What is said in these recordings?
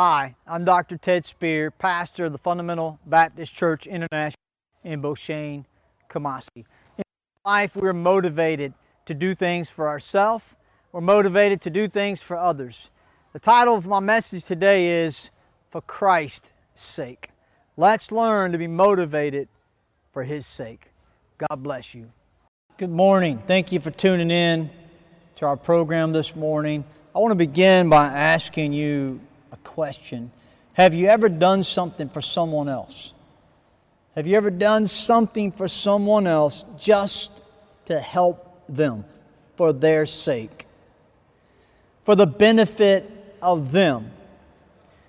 Hi, I'm Dr. Ted Spear, pastor of the Fundamental Baptist Church International in Beauchesne, Kumasi. In life, we're motivated to do things for ourselves. We're motivated to do things for others. The title of my message today is For Christ's Sake. Let's learn to be motivated for His sake. God bless you. Good morning. Thank you for tuning in to our program this morning. I want to begin by asking you a question. Have you ever done something for someone else? Have you ever done something for someone else just to help them for their sake? For the benefit of them?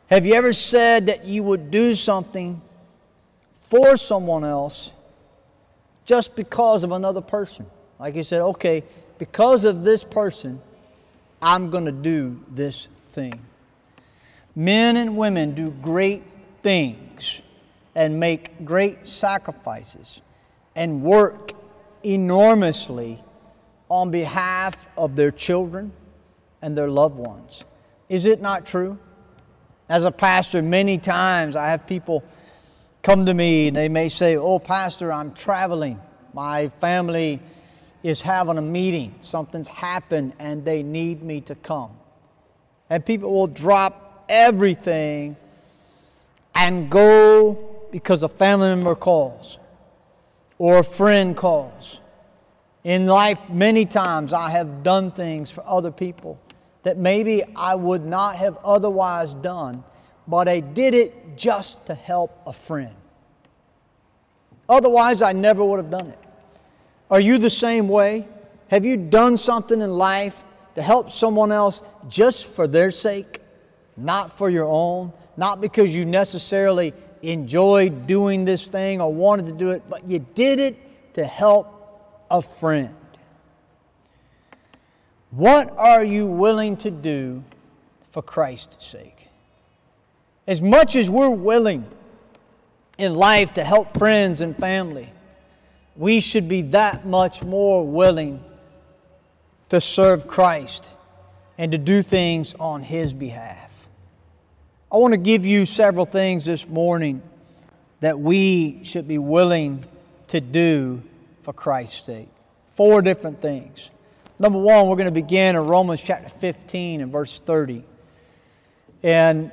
Have you ever said that you would do something for someone else just because of another person? Like you said, okay, because of this person, I'm going to do this thing. Men and women do great things and make great sacrifices and work enormously on behalf of their children and their loved ones. Is it not true? As a pastor, many times I have people come to me and they may say, Oh, Pastor, I'm traveling. My family is having a meeting. Something's happened and they need me to come. And people will drop everything and go because a family member calls or a friend calls. In life, many times I have done things for other people that maybe I would not have otherwise done, but I did it just to help a friend. Otherwise, I never would have done it. Are you the same way? Have you done something in life to help someone else just for their sake, not for your own, not because you necessarily enjoyed doing this thing or wanted to do it, but you did it to help a friend? What are you willing to do for Christ's sake? As much as we're willing in life to help friends and family, we should be that much more willing to serve Christ and to do things on His behalf. I want to give you several things this morning that we should be willing to do for Christ's sake. Four different things. Number one, we're going to begin in Romans chapter 15 and verse 30. And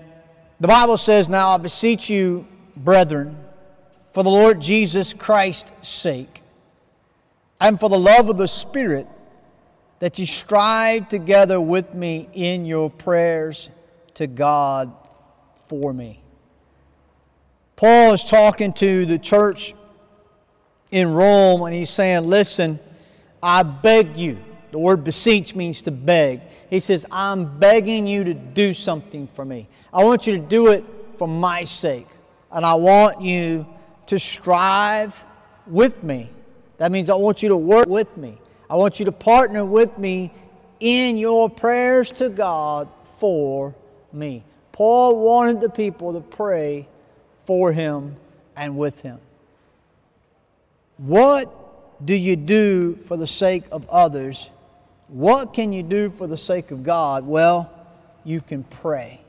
the Bible says, Now I beseech you, brethren, for the Lord Jesus Christ's sake, and for the love of the Spirit, that you strive together with me in your prayers to God for me. Paul is talking to the church in Rome, and he's saying, Listen, I beg you. The word beseech means to beg. He says, I'm begging you to do something for me. I want you to do it for my sake. And I want you to strive with me. That means I want you to work with me. I want you to partner with me in your prayers to God for me. Paul wanted the people to pray for him and with him. What do you do for the sake of others? What can you do for the sake of God? Well, you can pray.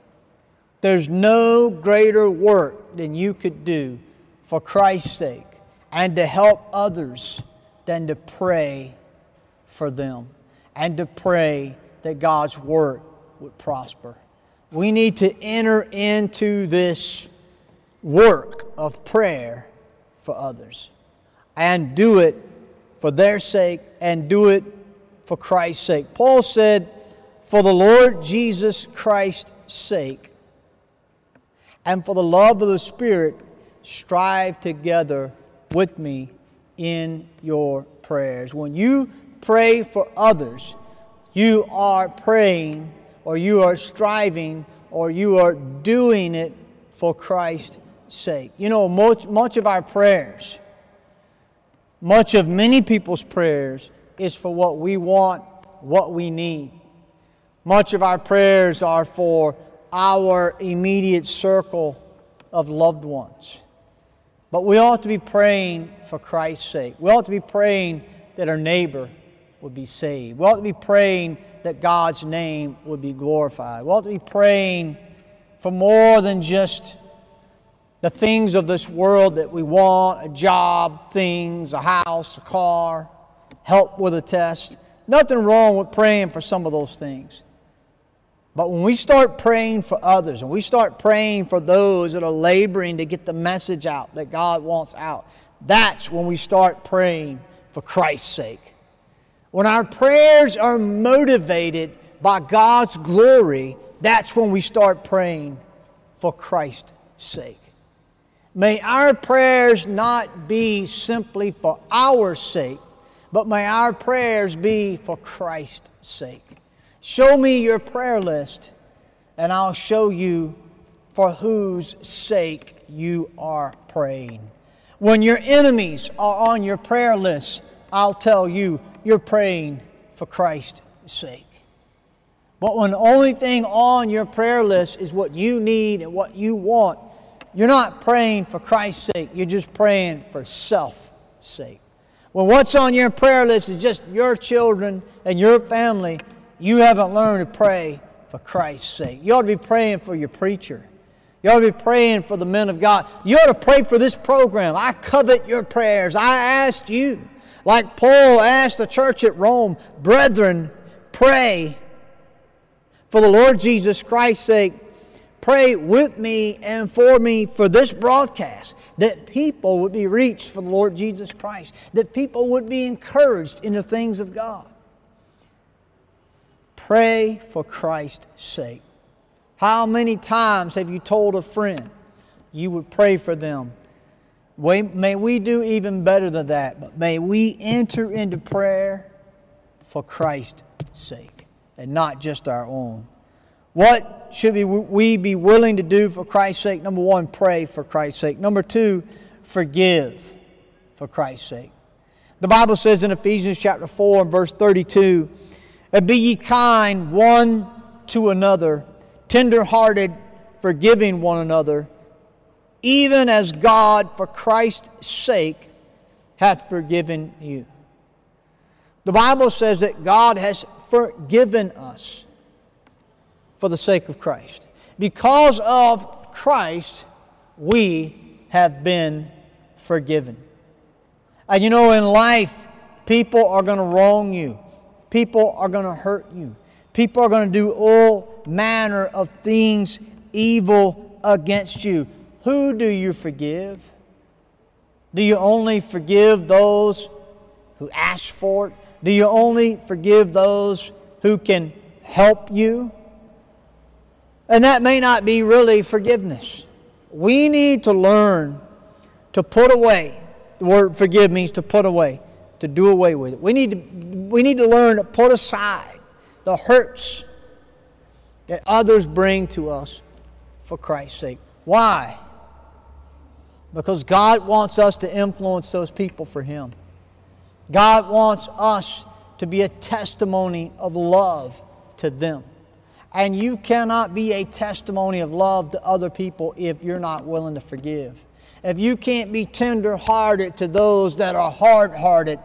There's no greater work than you could do for Christ's sake and to help others than to pray for them and to pray that God's work would prosper. We need to enter into this work of prayer for others and do it for their sake and do it for Christ's sake. Paul said, For the Lord Jesus Christ's sake and for the love of the Spirit, strive together with me in your prayers. When you pray for others, you are praying or you are striving or you are doing it for Christ's sake. You know, much, much of our prayers, much of many people's prayers, is for what we want, what we need. Much of our prayers are for our immediate circle of loved ones. But we ought to be praying for Christ's sake. We ought to be praying that our neighbor would be saved. We ought to be praying that God's name would be glorified. We ought to be praying for more than just the things of this world that we want a job, things, a house, a car, help with a test. Nothing wrong with praying for some of those things. But when we start praying for others and we start praying for those that are laboring to get the message out that God wants out, that's when we start praying for Christ's sake. When our prayers are motivated by God's glory, that's when we start praying for Christ's sake. May our prayers not be simply for our sake, but may our prayers be for Christ's sake. Show me your prayer list, and I'll show you for whose sake you are praying. When your enemies are on your prayer list, I'll tell you you're praying for Christ's sake. But when the only thing on your prayer list is what you need and what you want, you're not praying for Christ's sake, you're just praying for self sake. When what's on your prayer list is just your children and your family, you haven't learned to pray for Christ's sake. You ought to be praying for your preacher. You ought to be praying for the men of God. You ought to pray for this program. I covet your prayers. I asked you, like Paul asked the church at Rome, brethren, pray for the Lord Jesus Christ's sake. Pray with me and for me for this broadcast, that people would be reached for the Lord Jesus Christ, that people would be encouraged in the things of God. Pray for Christ's sake. How many times have you told a friend you would pray for them? May we do even better than that, but may we enter into prayer for Christ's sake and not just our own. What should we be willing to do for Christ's sake? Number one, pray for Christ's sake. Number two, forgive for Christ's sake. The Bible says in Ephesians chapter 4 and verse 32 and be ye kind one to another, tender hearted, forgiving one another, even as God, for Christ's sake, hath forgiven you. The Bible says that God has forgiven us for the sake of Christ. Because of Christ, we have been forgiven. And you know, in life, people are going to wrong you. People are going to hurt you. People are going to do all manner of things evil against you. Who do you forgive? Do you only forgive those who ask for it? Do you only forgive those who can help you? And that may not be really forgiveness. We need to learn to put away. The word forgive means to put away to do away with it. We need to, we need to learn to put aside the hurts that others bring to us for Christ's sake. Why? Because God wants us to influence those people for Him. God wants us to be a testimony of love to them. And you cannot be a testimony of love to other people if you're not willing to forgive if you can't be tender hearted to those that are hard hearted,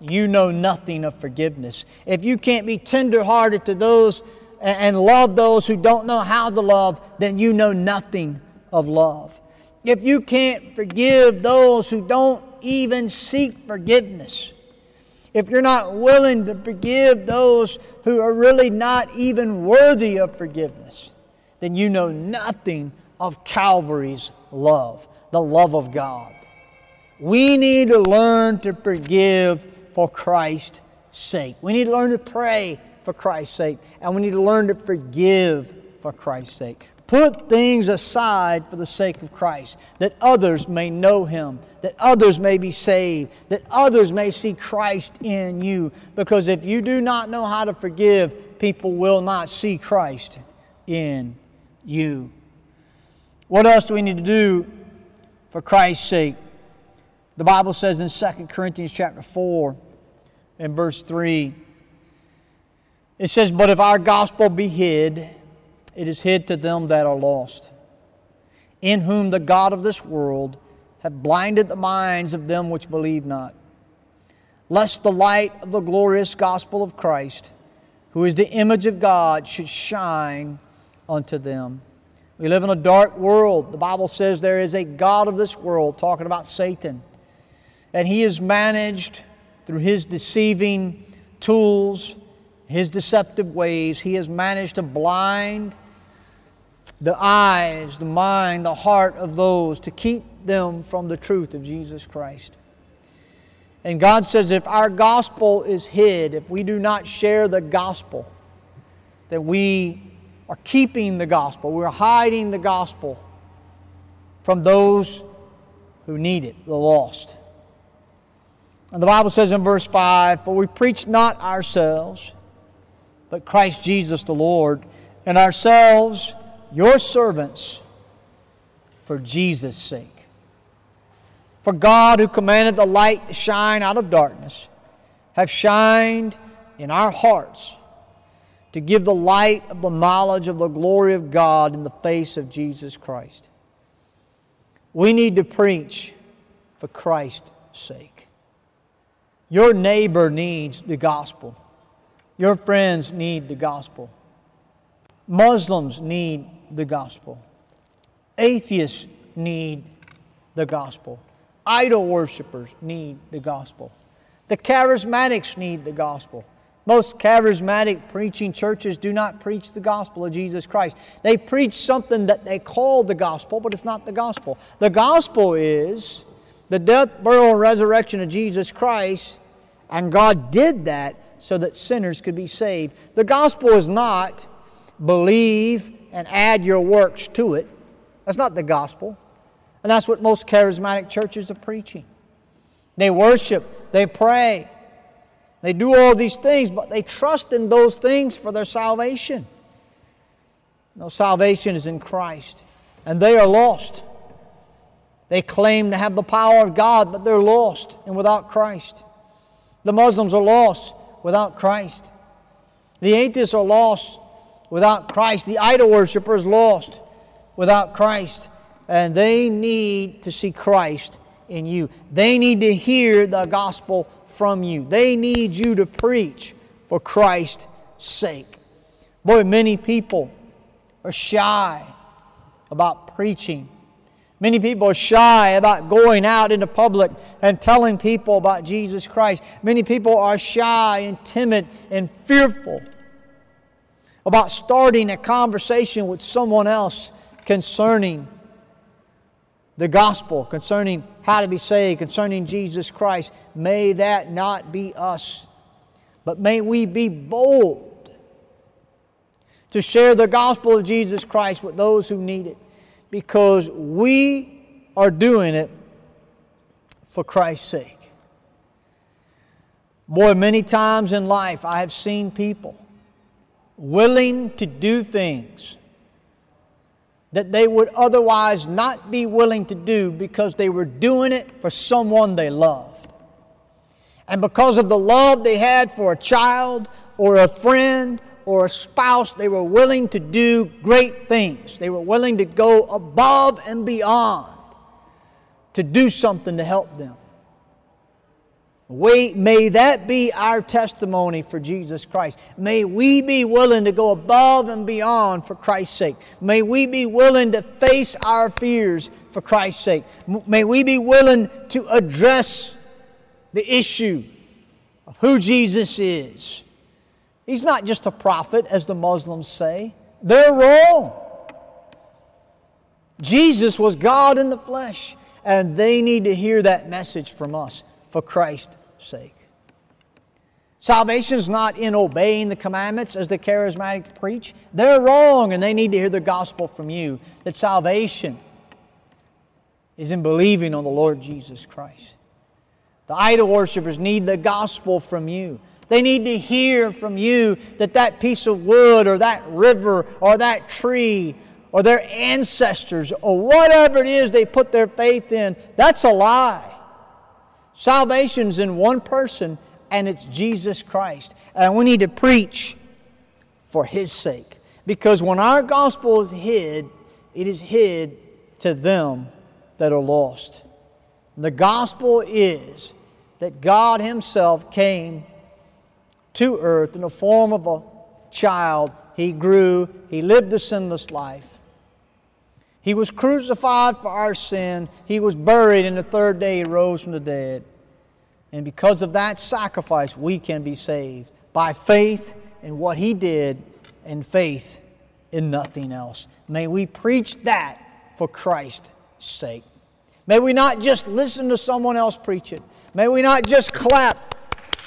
you know nothing of forgiveness. If you can't be tender hearted to those and love those who don't know how to love, then you know nothing of love. If you can't forgive those who don't even seek forgiveness, if you're not willing to forgive those who are really not even worthy of forgiveness, then you know nothing of Calvary's love the love of God. We need to learn to forgive for Christ's sake. We need to learn to pray for Christ's sake, and we need to learn to forgive for Christ's sake. Put things aside for the sake of Christ, that others may know Him, that others may be saved, that others may see Christ in you. Because if you do not know how to forgive, people will not see Christ in you. What else do we need to do for Christ's sake. The Bible says in 2 Corinthians chapter 4 and verse 3, it says, But if our gospel be hid, it is hid to them that are lost, in whom the God of this world hath blinded the minds of them which believe not, lest the light of the glorious gospel of Christ, who is the image of God, should shine unto them. We live in a dark world. The Bible says there is a God of this world, talking about Satan. And he is managed through his deceiving tools, his deceptive ways. He has managed to blind the eyes, the mind, the heart of those to keep them from the truth of Jesus Christ. And God says if our gospel is hid, if we do not share the gospel, that we are keeping the gospel, we're hiding the gospel from those who need it, the lost. And the Bible says in verse 5 For we preach not ourselves, but Christ Jesus the Lord, and ourselves your servants for Jesus' sake. For God, who commanded the light to shine out of darkness, have shined in our hearts to give the light of the knowledge of the glory of God in the face of Jesus Christ. We need to preach for Christ's sake. Your neighbor needs the gospel. Your friends need the gospel. Muslims need the gospel. Atheists need the gospel. Idol worshippers need the gospel. The charismatics need the gospel. Most charismatic preaching churches do not preach the gospel of Jesus Christ. They preach something that they call the gospel, but it's not the gospel. The gospel is the death, burial, and resurrection of Jesus Christ, and God did that so that sinners could be saved. The gospel is not believe and add your works to it. That's not the gospel. And that's what most charismatic churches are preaching. They worship, they pray, they do all these things, but they trust in those things for their salvation. No, salvation is in Christ, and they are lost. They claim to have the power of God, but they're lost and without Christ. The Muslims are lost without Christ. The atheists are lost without Christ. The idol worshiper is lost without Christ. And they need to see Christ in you. They need to hear the gospel from you. They need you to preach for Christ's sake. Boy, many people are shy about preaching. Many people are shy about going out into public and telling people about Jesus Christ. Many people are shy and timid and fearful about starting a conversation with someone else concerning the gospel, concerning how to be saved, concerning Jesus Christ. May that not be us, but may we be bold to share the gospel of Jesus Christ with those who need it because we are doing it for Christ's sake. Boy, many times in life I have seen people willing to do things that they would otherwise not be willing to do because they were doing it for someone they loved. And because of the love they had for a child or a friend or a spouse, they were willing to do great things. They were willing to go above and beyond to do something to help them. We, may that be our testimony for Jesus Christ. May we be willing to go above and beyond for Christ's sake. May we be willing to face our fears for Christ's sake. May we be willing to address the issue of who Jesus is. He's not just a prophet, as the Muslims say. They're wrong. Jesus was God in the flesh, and they need to hear that message from us for Sake. Salvation is not in obeying the commandments as the charismatic preach. They're wrong and they need to hear the gospel from you that salvation is in believing on the Lord Jesus Christ. The idol worshippers need the gospel from you. They need to hear from you that that piece of wood or that river or that tree or their ancestors or whatever it is they put their faith in, that's a lie. Salvation's in one person, and it's Jesus Christ. And we need to preach for His sake. Because when our gospel is hid, it is hid to them that are lost. The gospel is that God Himself came to earth in the form of a child. He grew, He lived a sinless life. He was crucified for our sin. He was buried, and the third day he rose from the dead. And because of that sacrifice, we can be saved by faith in what he did and faith in nothing else. May we preach that for Christ's sake. May we not just listen to someone else preach it. May we not just clap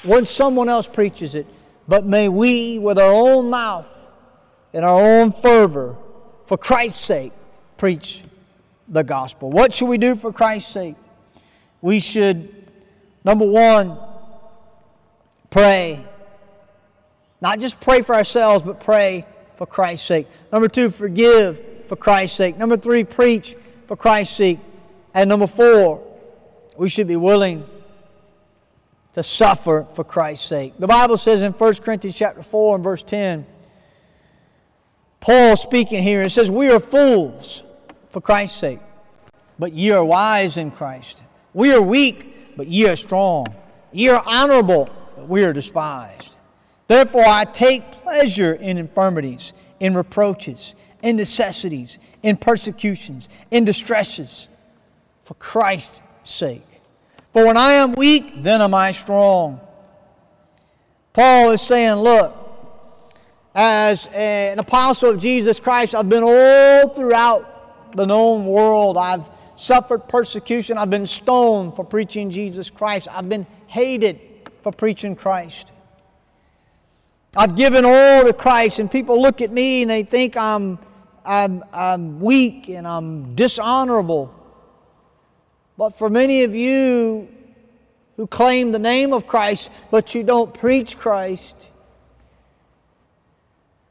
when someone else preaches it, but may we, with our own mouth and our own fervor, for Christ's sake, preach the gospel. What should we do for Christ's sake? We should, number one, pray. Not just pray for ourselves, but pray for Christ's sake. Number two, forgive for Christ's sake. Number three, preach for Christ's sake. And number four, we should be willing to suffer for Christ's sake. The Bible says in 1 Corinthians chapter 4 and verse 10, Paul speaking here, it says, We are fools for Christ's sake. But ye are wise in Christ. We are weak, but ye are strong. Ye are honorable, but we are despised. Therefore I take pleasure in infirmities, in reproaches, in necessities, in persecutions, in distresses, for Christ's sake. For when I am weak, then am I strong. Paul is saying, Look, as an apostle of Jesus Christ, I've been all throughout the known world. I've suffered persecution. I've been stoned for preaching Jesus Christ. I've been hated for preaching Christ. I've given all to Christ, and people look at me and they think I'm, I'm, I'm weak and I'm dishonorable. But for many of you who claim the name of Christ, but you don't preach Christ,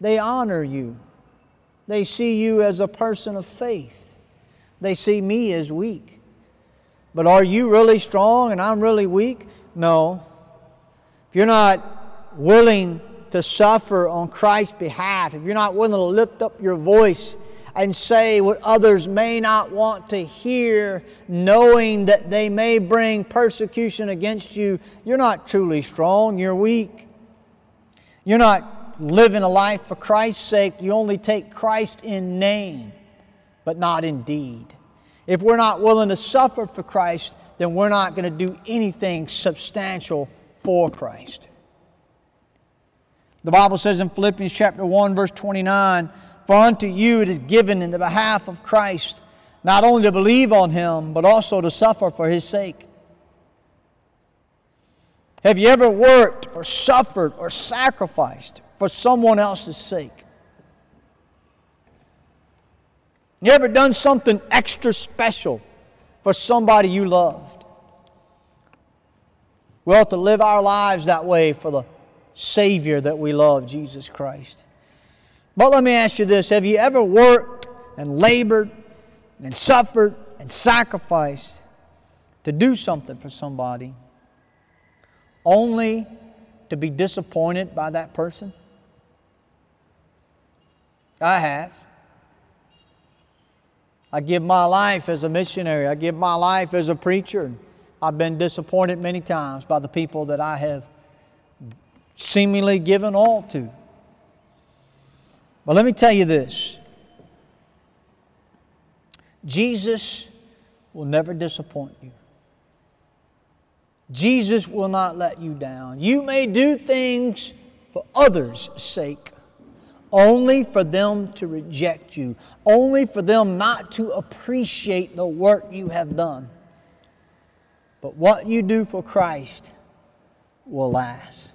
they honor you. They see you as a person of faith. They see me as weak. But are you really strong and I'm really weak? No. If you're not willing to suffer on Christ's behalf, if you're not willing to lift up your voice and say what others may not want to hear, knowing that they may bring persecution against you, you're not truly strong, you're weak. You're not living a life for Christ's sake, you only take Christ in name, but not in deed. If we're not willing to suffer for Christ, then we're not going to do anything substantial for Christ. The Bible says in Philippians chapter 1 verse 29, "For unto you it is given in the behalf of Christ not only to believe on him, but also to suffer for his sake." Have you ever worked or suffered or sacrificed for someone else's sake? You ever done something extra special for somebody you loved? We ought to live our lives that way for the Savior that we love, Jesus Christ. But let me ask you this Have you ever worked and labored and suffered and sacrificed to do something for somebody only to be disappointed by that person? I have. I give my life as a missionary. I give my life as a preacher. I've been disappointed many times by the people that I have seemingly given all to. But let me tell you this Jesus will never disappoint you. Jesus will not let you down. You may do things for others' sake, only for them to reject you, only for them not to appreciate the work you have done. But what you do for Christ will last.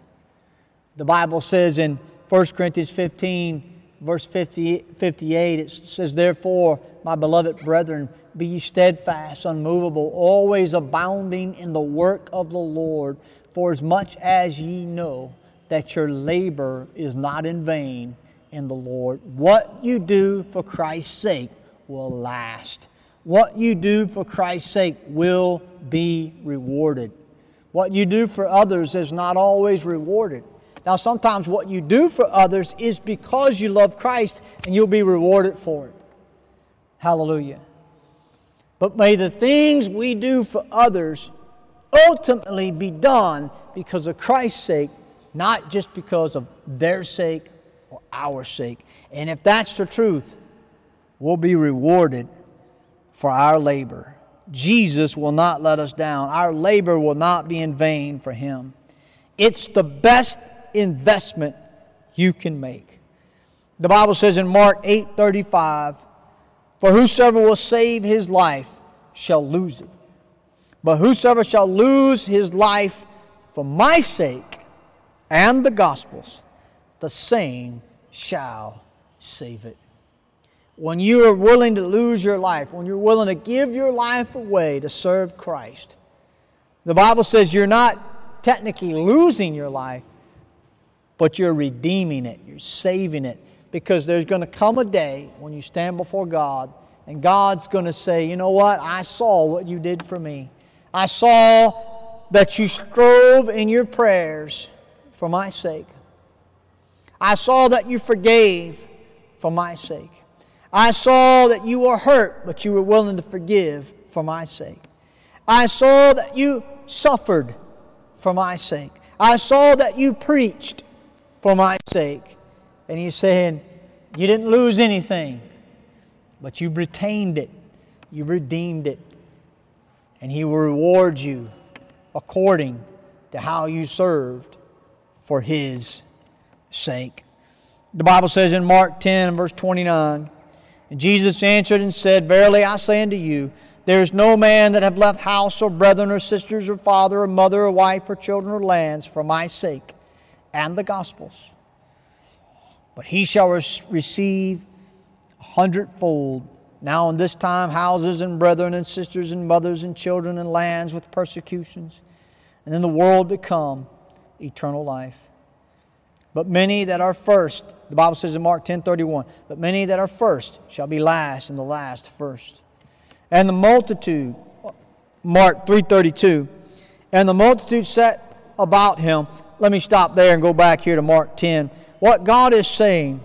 The Bible says in 1 Corinthians 15, verse 50, 58, it says, Therefore, my beloved brethren, be ye steadfast, unmovable, always abounding in the work of the Lord, for as much as ye know that your labor is not in vain in the Lord. What you do for Christ's sake will last. What you do for Christ's sake will be rewarded. What you do for others is not always rewarded. Now, sometimes what you do for others is because you love Christ and you'll be rewarded for it. Hallelujah. But may the things we do for others ultimately be done because of Christ's sake, not just because of their sake or our sake. And if that's the truth, we'll be rewarded for our labor. Jesus will not let us down. Our labor will not be in vain for him. It's the best investment you can make. The Bible says in Mark 8:35, "For whosoever will save his life shall lose it. But whosoever shall lose his life for my sake and the gospel's, the same shall save it." When you are willing to lose your life, when you're willing to give your life away to serve Christ, the Bible says you're not technically losing your life, but you're redeeming it, you're saving it. Because there's going to come a day when you stand before God and God's going to say, You know what? I saw what you did for me. I saw that you strove in your prayers for my sake. I saw that you forgave for my sake. I saw that you were hurt, but you were willing to forgive for my sake. I saw that you suffered for my sake. I saw that you preached for my sake. And he's saying, You didn't lose anything, but you've retained it, you redeemed it, and he will reward you according to how you served for his sake. The Bible says in Mark 10, verse 29, and Jesus answered and said, Verily I say unto you, there is no man that have left house or brethren or sisters or father or mother or wife or children or lands for my sake and the gospel's. But he shall receive a hundredfold now in this time houses and brethren and sisters and mothers and children and lands with persecutions, and in the world to come, eternal life. But many that are first, the Bible says in Mark 10 31, but many that are first shall be last, and the last first. And the multitude, Mark 3:32, and the multitude set about him let me stop there and go back here to Mark 10. What God is saying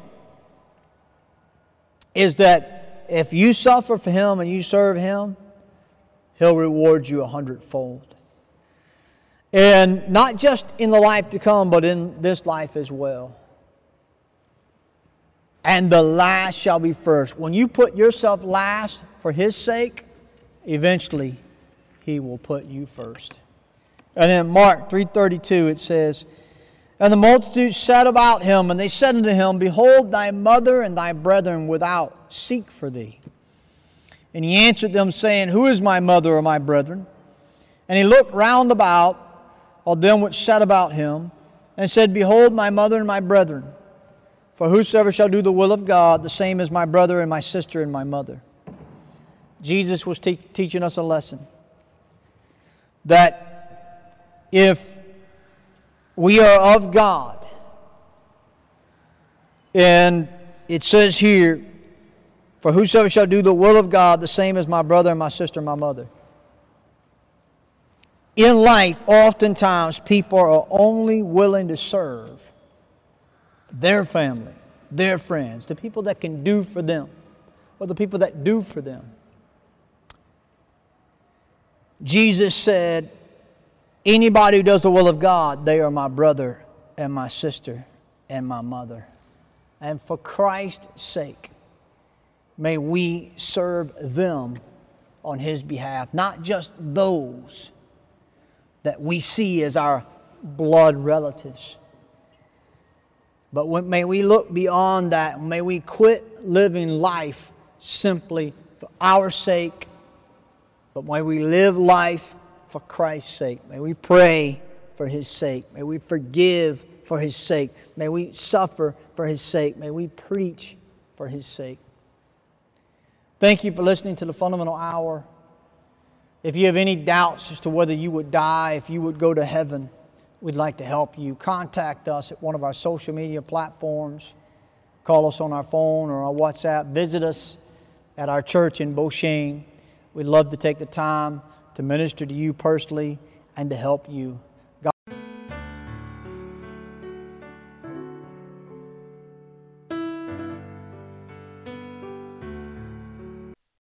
is that if you suffer for Him and you serve Him, He'll reward you a hundredfold. And not just in the life to come, but in this life as well. And the last shall be first. When you put yourself last for His sake, eventually He will put you first. And in Mark 3:32 it says, And the multitude sat about him, and they said unto him, Behold, thy mother and thy brethren without seek for thee. And he answered them, saying, Who is my mother or my brethren? And he looked round about on them which sat about him, and said, Behold, my mother and my brethren. For whosoever shall do the will of God, the same is my brother and my sister and my mother. Jesus was te- teaching us a lesson that if we are of God, and it says here, For whosoever shall do the will of God, the same is my brother and my sister and my mother. In life, oftentimes people are only willing to serve their family, their friends, the people that can do for them, or the people that do for them. Jesus said, Anybody who does the will of God, they are my brother and my sister and my mother. And for Christ's sake, may we serve them on His behalf, not just those that we see as our blood relatives. But may we look beyond that. May we quit living life simply for our sake, but may we live life for Christ's sake. May we pray for his sake. May we forgive for his sake. May we suffer for his sake. May we preach for his sake. Thank you for listening to the Fundamental Hour. If you have any doubts as to whether you would die, if you would go to heaven, we'd like to help you. Contact us at one of our social media platforms. Call us on our phone or our WhatsApp. Visit us at our church in Beauchesne. We'd love to take the time to minister to you personally and to help you